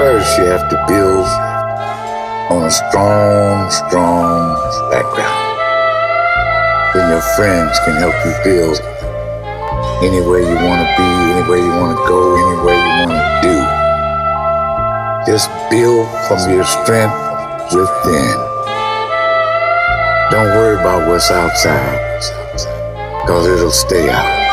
first you have to build on a strong, strong background. Then your friends can help you build anywhere you want to be, anywhere you want to go, anywhere you want to do. Just build from your strength within. Don't worry about what's outside, because it'll stay out.